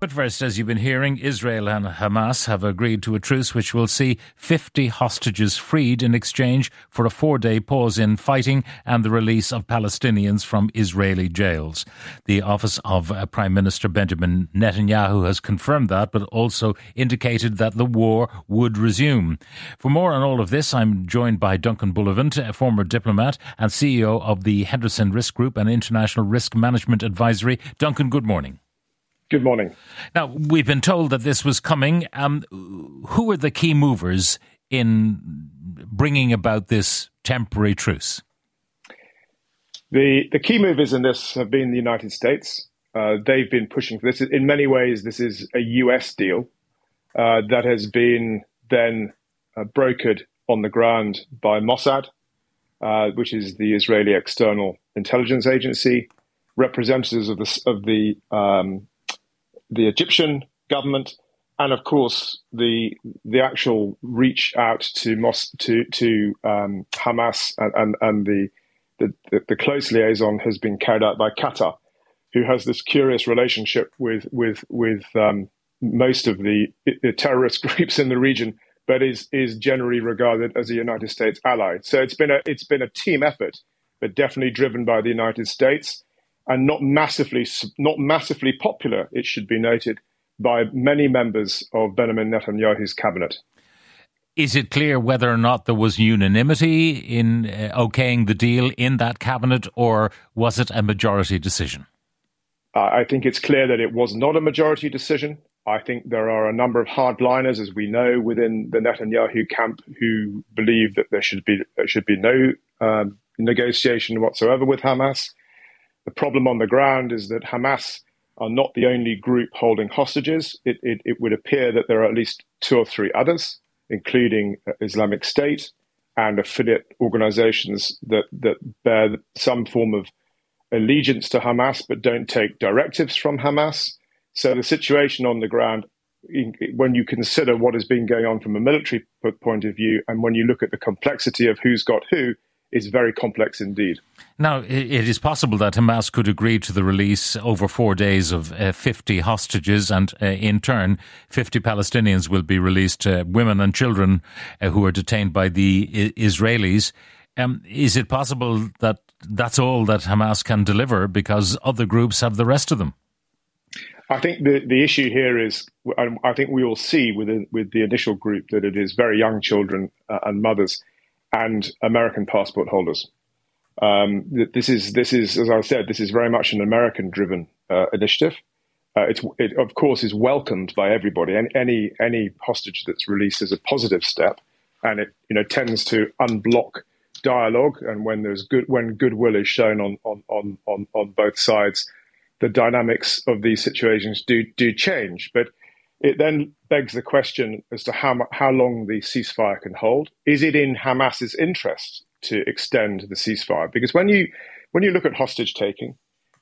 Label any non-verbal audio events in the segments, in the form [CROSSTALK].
But first, as you've been hearing, Israel and Hamas have agreed to a truce which will see 50 hostages freed in exchange for a four day pause in fighting and the release of Palestinians from Israeli jails. The office of uh, Prime Minister Benjamin Netanyahu has confirmed that, but also indicated that the war would resume. For more on all of this, I'm joined by Duncan Bullivant, a former diplomat and CEO of the Henderson Risk Group and International Risk Management Advisory. Duncan, good morning. Good morning. Now, we've been told that this was coming. Um, who are the key movers in bringing about this temporary truce? The the key movers in this have been the United States. Uh, they've been pushing for this. In many ways, this is a US deal uh, that has been then uh, brokered on the ground by Mossad, uh, which is the Israeli external intelligence agency, representatives of the of the um, the Egyptian government, and of course the the actual reach out to Mos- to to um, Hamas and, and, and the, the the close liaison has been carried out by Qatar, who has this curious relationship with with with um, most of the, the terrorist [LAUGHS] groups in the region, but is is generally regarded as a United States ally. So it's been a it's been a team effort, but definitely driven by the United States and not massively not massively popular. It should be noted by many members of Benjamin Netanyahu's cabinet. Is it clear whether or not there was unanimity in uh, okaying the deal in that cabinet, or was it a majority decision? Uh, I think it's clear that it was not a majority decision. I think there are a number of hardliners, as we know, within the Netanyahu camp who believe that there should be there should be no um, negotiation whatsoever with Hamas. The problem on the ground is that Hamas are not the only group holding hostages. It, it, it would appear that there are at least two or three others, including uh, Islamic State and affiliate organizations that, that bear some form of allegiance to Hamas but don't take directives from Hamas. So the situation on the ground, when you consider what has been going on from a military point of view, and when you look at the complexity of who's got who, is very complex indeed. Now, it is possible that Hamas could agree to the release over four days of uh, 50 hostages, and uh, in turn, 50 Palestinians will be released, uh, women and children uh, who are detained by the I- Israelis. Um, is it possible that that's all that Hamas can deliver because other groups have the rest of them? I think the, the issue here is, I think we will see within, with the initial group that it is very young children uh, and mothers and American passport holders. Um, this is this is as I said, this is very much an American-driven uh, initiative. Uh, it of course is welcomed by everybody, and any any hostage that's released is a positive step, and it you know tends to unblock dialogue. And when there's good when goodwill is shown on on on on, on both sides, the dynamics of these situations do do change. But it then begs the question as to how how long the ceasefire can hold. Is it in Hamas's interest to extend the ceasefire? Because when you when you look at hostage taking,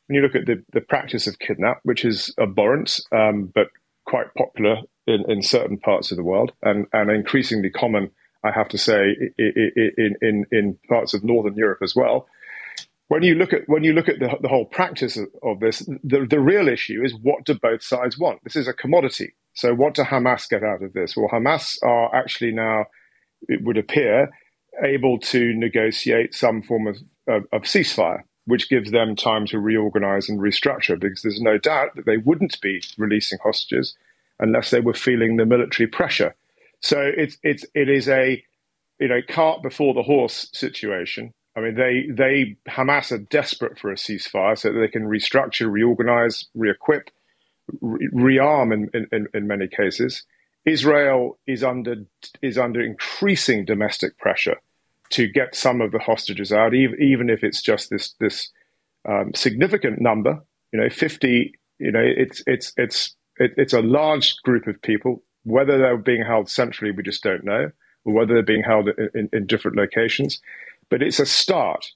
when you look at the, the practice of kidnap, which is abhorrent um, but quite popular in, in certain parts of the world and, and increasingly common, I have to say, in, in, in parts of Northern Europe as well. When you look at when you look at the, the whole practice of, of this, the, the real issue is what do both sides want? This is a commodity. So, what do Hamas get out of this? Well, Hamas are actually now, it would appear, able to negotiate some form of, of, of ceasefire, which gives them time to reorganize and restructure, because there's no doubt that they wouldn't be releasing hostages unless they were feeling the military pressure. So, it's, it's, it is a you know, cart before the horse situation. I mean, they, they, Hamas are desperate for a ceasefire so that they can restructure, reorganize, re-equip, rearm in, in, in many cases. Israel is under is under increasing domestic pressure to get some of the hostages out, even, if it's just this this um, significant number. You know, fifty. You know, it's it's it's it, it's a large group of people. Whether they're being held centrally, we just don't know, or whether they're being held in, in, in different locations. But it's a start.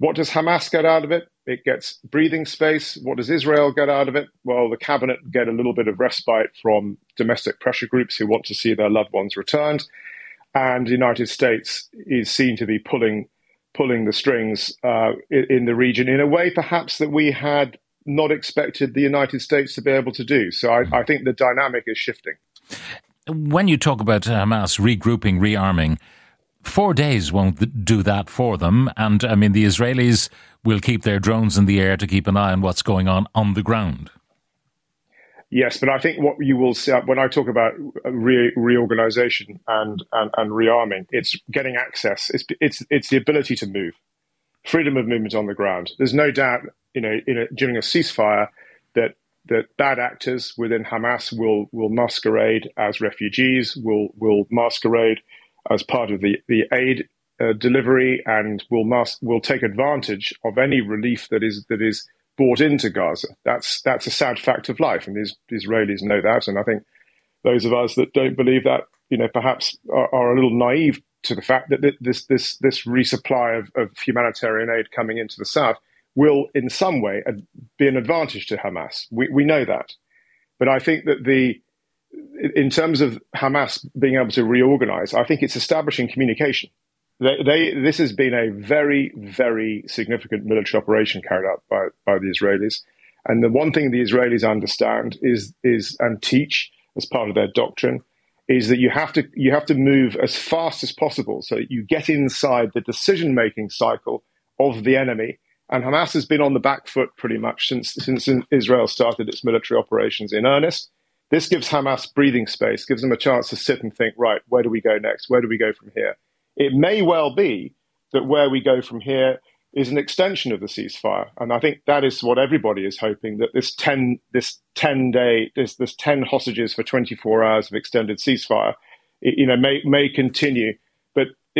What does Hamas get out of it? It gets breathing space. What does Israel get out of it? Well, the cabinet get a little bit of respite from domestic pressure groups who want to see their loved ones returned. And the United States is seen to be pulling pulling the strings uh, in, in, the region in a way perhaps that we had not expected the United States to be able to do. So I, I think the dynamic is shifting. When you talk about Hamas regrouping, rearming, four days won't do that for them. And I mean, the Israelis will keep their drones in the air to keep an eye on what's going on on the ground. Yes, but I think what you will see uh, when I talk about uh, re- reorganization and, and, and rearming, it's getting access. It's, it's, it's the ability to move, freedom of movement on the ground. There's no doubt, you know, a, during a ceasefire that that bad actors within Hamas will will masquerade as refugees, will will masquerade as part of the the aid uh, delivery, and will mas- will take advantage of any relief that is that is bought into Gaza. That's that's a sad fact of life, and the, Israelis know that. And I think those of us that don't believe that, you know, perhaps are, are a little naive to the fact that this this this resupply of, of humanitarian aid coming into the south will, in some way, be an advantage to Hamas. We we know that, but I think that the in terms of Hamas being able to reorganize, I think it's establishing communication. They, they, this has been a very, very significant military operation carried out by, by the Israelis. And the one thing the Israelis understand is, is and teach as part of their doctrine is that you have to you have to move as fast as possible so that you get inside the decision making cycle of the enemy. And Hamas has been on the back foot pretty much since since Israel started its military operations in earnest. This gives Hamas breathing space, gives them a chance to sit and think, right, where do we go next? Where do we go from here? It may well be that where we go from here is an extension of the ceasefire, and I think that is what everybody is hoping that this ten this ten day this this ten hostages for twenty four hours of extended ceasefire, you know, may may continue.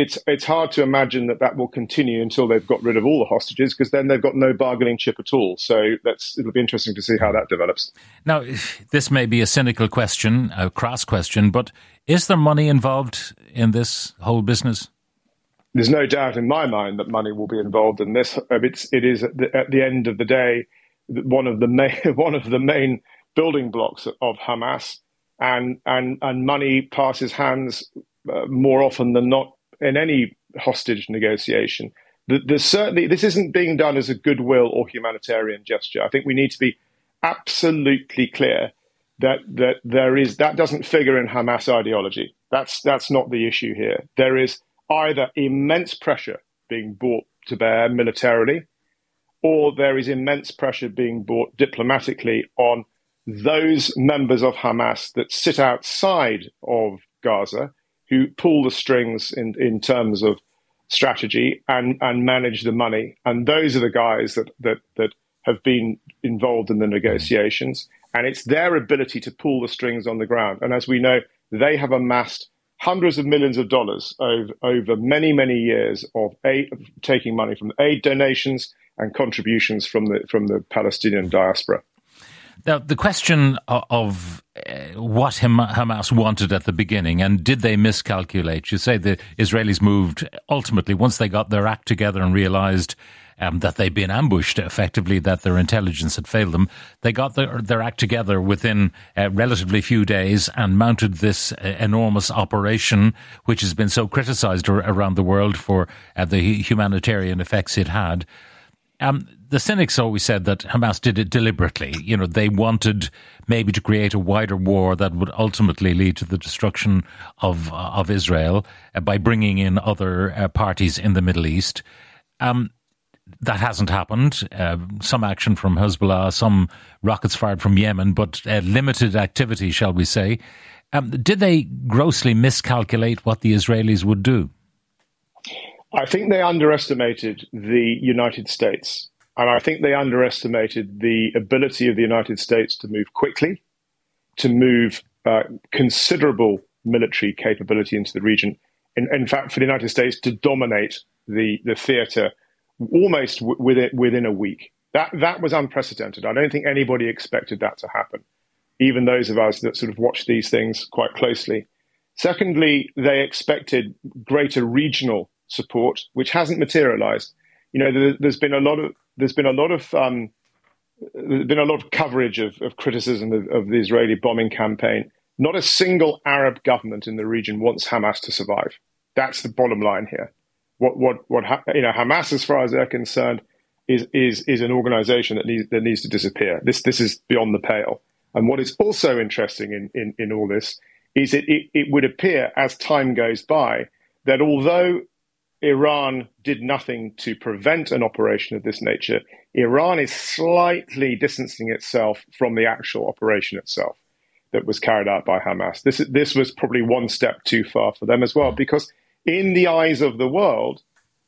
It's it's hard to imagine that that will continue until they've got rid of all the hostages, because then they've got no bargaining chip at all. So that's it'll be interesting to see how that develops. Now, this may be a cynical question, a crass question, but is there money involved in this whole business? There's no doubt in my mind that money will be involved in this. It's, it is at the, at the end of the day one of the main [LAUGHS] one of the main building blocks of Hamas, and and and money passes hands uh, more often than not in any hostage negotiation. There's certainly this isn't being done as a goodwill or humanitarian gesture. I think we need to be absolutely clear that that there is that doesn't figure in Hamas ideology. That's that's not the issue here. There is either immense pressure being brought to bear militarily, or there is immense pressure being brought diplomatically on those members of Hamas that sit outside of Gaza, who pull the strings in, in terms of strategy and, and manage the money. And those are the guys that, that, that have been involved in the mm. negotiations and it's their ability to pull the strings on the ground. And as we know, they have amassed hundreds of millions of dollars over, over many, many years of aid, taking money from aid donations and contributions from the from the Palestinian diaspora. Now, the question of uh, what Hamas wanted at the beginning, and did they miscalculate? You say the Israelis moved ultimately once they got their act together and realized um, that they'd been ambushed effectively, that their intelligence had failed them. They got their, their act together within uh, relatively few days and mounted this uh, enormous operation, which has been so criticized around the world for uh, the humanitarian effects it had. Um, the cynics always said that Hamas did it deliberately. You know, they wanted maybe to create a wider war that would ultimately lead to the destruction of uh, of Israel uh, by bringing in other uh, parties in the Middle East. Um, that hasn't happened. Uh, some action from Hezbollah, some rockets fired from Yemen, but uh, limited activity, shall we say. Um, did they grossly miscalculate what the Israelis would do? I think they underestimated the United States. And I think they underestimated the ability of the United States to move quickly, to move uh, considerable military capability into the region. In, in fact, for the United States to dominate the, the theater almost w- within, within a week. That, that was unprecedented. I don't think anybody expected that to happen, even those of us that sort of watch these things quite closely. Secondly, they expected greater regional support, which hasn't materialized. You know, there, has been a lot of there's been a lot of um, there's been a lot of coverage of, of criticism of, of, the Israeli bombing campaign. Not a single Arab government in the region wants Hamas to survive. That's the bottom line here. what what what you know Hamas, as far as they're concerned, is is is an organization that needs that needs to disappear. This this is beyond the pale. And what is also interesting in in, in all this is it, it it would appear as time goes by that although Iran did nothing to prevent an operation of this nature, Iran is slightly distancing itself from the actual operation itself that was carried out by Hamas. This this was probably one step too far for them as well, because in the eyes of the world,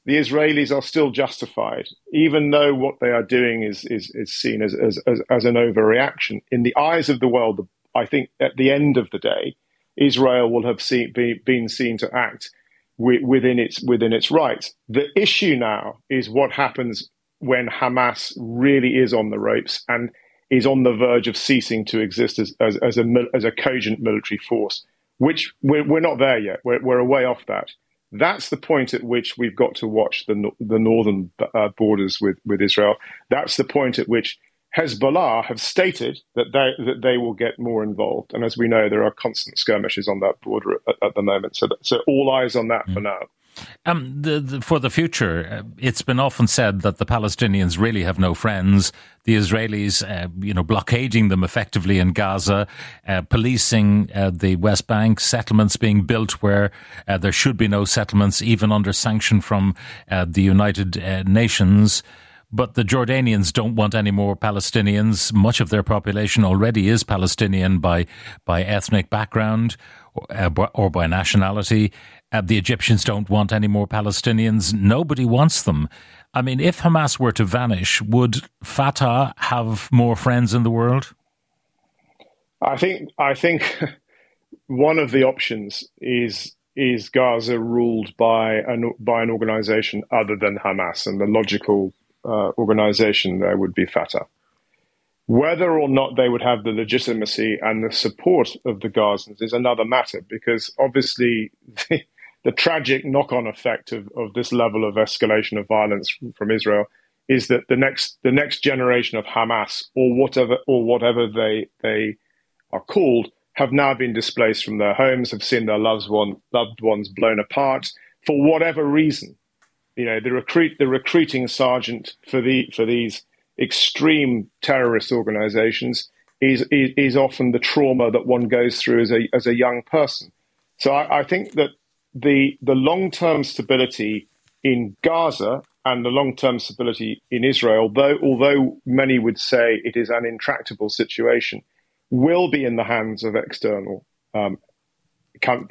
the Israelis are still justified, even though what they are doing is is, is seen as, as, as, as an overreaction. In the eyes of the world, I think at the end of the day, Israel will have seen, be, been seen to act within its within its rights. The issue now is what happens when Hamas really is on the ropes and is on the verge of ceasing to exist as, as, as, a, as a cogent military force, which we're, we're not there yet. We're, we're way off that. That's the point at which we've got to watch the, the northern uh, borders with, with Israel. That's the point at which Hezbollah have stated that they, that they will get more involved. And as we know, there are constant skirmishes on that border at, at the moment. So, that, so all eyes on that mm. for now. Um, the, the, for the future, uh, it's been often said that the Palestinians really have no friends. The Israelis, uh, you know, blockading them effectively in Gaza, uh, policing uh, the West Bank, settlements being built where uh, there should be no settlements, even under sanction from uh, the United Nations. But the Jordanians don't want any more Palestinians. Much of their population already is Palestinian by by ethnic background or, or by nationality. Uh, the Egyptians don't want any more Palestinians. Nobody wants them. I mean, if Hamas were to vanish, would Fatah have more friends in the world? I think I think [LAUGHS] one of the options is is Gaza ruled by an by an organization other than Hamas, and the logical uh, organization there would be Fatah. Whether or not they would have the legitimacy and the support of the Gazans is another matter, because obviously the, the tragic knock-on effect of, of this level of escalation of violence from Israel is that the next the next generation of Hamas or whatever or whatever they they are called have now been displaced from their homes, have seen their loved one loved ones blown apart for whatever reason. You know, the recruit the recruiting sergeant for the for these extreme terrorist organizations is, is, is often the trauma that one goes through as a as a young person. So I, I think that the the long term stability in Gaza and the long term stability in Israel, though although many would say it is an intractable situation, will be in the hands of external um,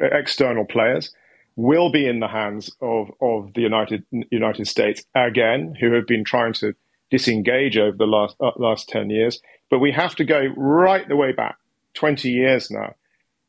external players, will be in the hands of of the United United States again, who have been trying to disengage over the last uh, last ten years. But we have to go right the way back, twenty years now,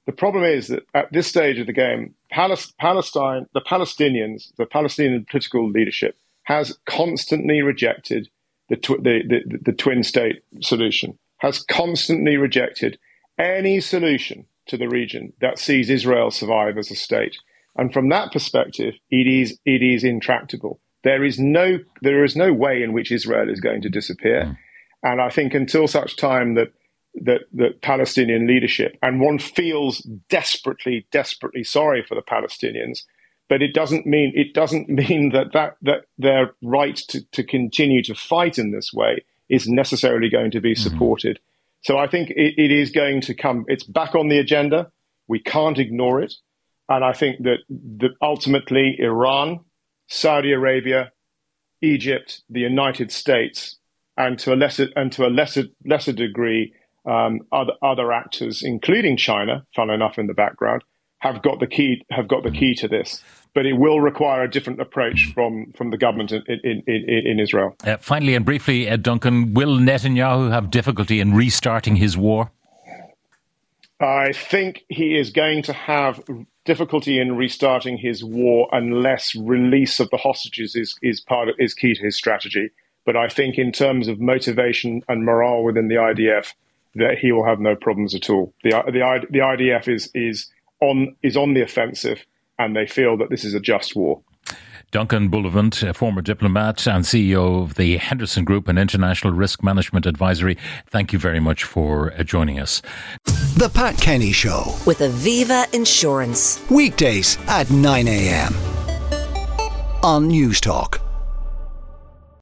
the problem is that at this stage of the game, Palestine, the Palestinians, the Palestinian political leadership has constantly rejected the, tw- the, the, the twin state solution, has constantly rejected any solution to the region that sees Israel survive as a state. And from that perspective, it is, it is intractable. There is no, there is no way in which Israel is going to disappear. Mm. And I think until such time that the, the Palestinian leadership, and one feels desperately, desperately sorry for the Palestinians. But it doesn't mean it doesn't [LAUGHS] mean that that, that their right to, to continue to fight in this way is necessarily going to be mm-hmm. supported. So I think it, it is going to come. It's back on the agenda. We can't ignore it, and I think that, that ultimately Iran, Saudi Arabia, Egypt, the United States, and to a lesser and to a lesser lesser degree um, other, other actors, including China, fun enough in the background, have got the key have got the key to this. But it will require a different approach from, from the government in, in, in, in Israel. Uh, finally and briefly, Ed Duncan, will Netanyahu have difficulty in restarting his war? I think he is going to have difficulty in restarting his war unless release of the hostages is, is part of, is key to his strategy. But I think in terms of motivation and morale within the IDF, that he will have no problems at all. The the the IDF is is on is on the offensive, and they feel that this is a just war. Duncan Bullivant, a former diplomat and CEO of the Henderson Group and International Risk Management Advisory, thank you very much for uh, joining us. The Pat Kenny Show with Aviva Insurance. Weekdays at 9 a.m. on Newstalk.